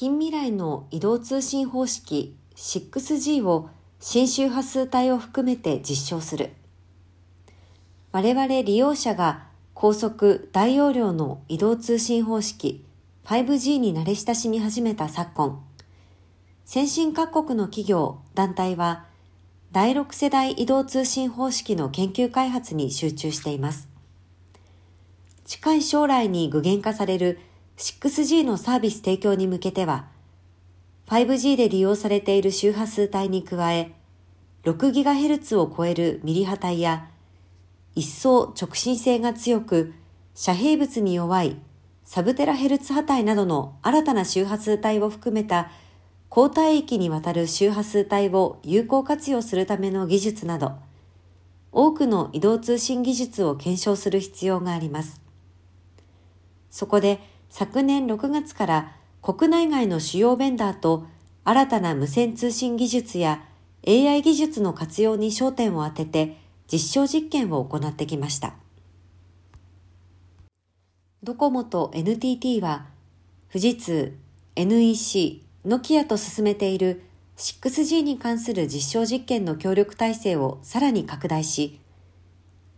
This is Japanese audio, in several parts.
近未来の移動通信方式 6G を新周波数帯を含めて実証する。我々利用者が高速大容量の移動通信方式 5G に慣れ親しみ始めた昨今、先進各国の企業、団体は第6世代移動通信方式の研究開発に集中しています。近い将来に具現化される 6G のサービス提供に向けては、5G で利用されている周波数帯に加え、6GHz を超えるミリ波帯や、一層直進性が強く、遮蔽物に弱いサブテラヘルツ波帯などの新たな周波数帯を含めた高帯域にわたる周波数帯を有効活用するための技術など、多くの移動通信技術を検証する必要があります。そこで昨年6月から国内外の主要ベンダーと新たな無線通信技術や AI 技術の活用に焦点を当てて実証実験を行ってきました。ドコモと NTT は富士通、NEC、ノキアと進めている 6G に関する実証実験の協力体制をさらに拡大し、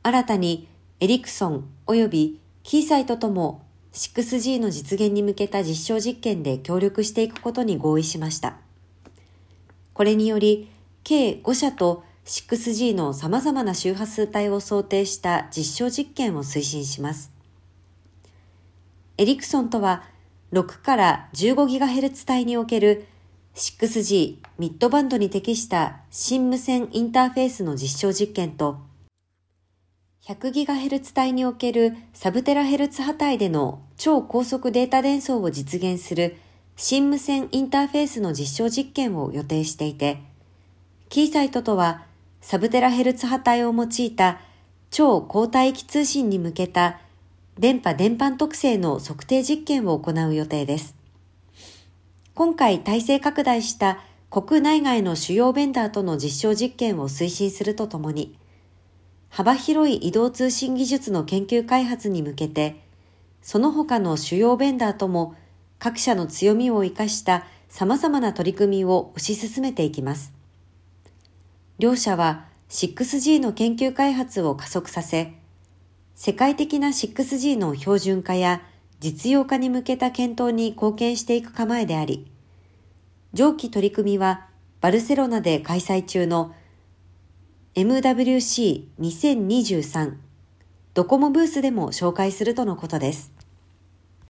新たにエリクソン及びキーサイトとも 6G の実現に向けた実証実験で協力していくことに合意しました。これにより、計5社と 6G の様々な周波数帯を想定した実証実験を推進します。エリクソンとは、6から 15GHz 帯における 6G ミッドバンドに適した新無線インターフェースの実証実験と、100GHz 帯におけるサブテラヘルツ波帯での超高速データ伝送を実現する新無線インターフェースの実証実験を予定していて、キーサイトとはサブテラヘルツ波帯を用いた超高帯域通信に向けた電波電波特性の測定実験を行う予定です。今回体制拡大した国内外の主要ベンダーとの実証実験を推進するとともに、幅広い移動通信技術の研究開発に向けて、その他の主要ベンダーとも各社の強みを生かした様々な取り組みを推し進めていきます。両社は 6G の研究開発を加速させ、世界的な 6G の標準化や実用化に向けた検討に貢献していく構えであり、上記取り組みはバルセロナで開催中の MWC2023 ドコモブースでも紹介するとのことです。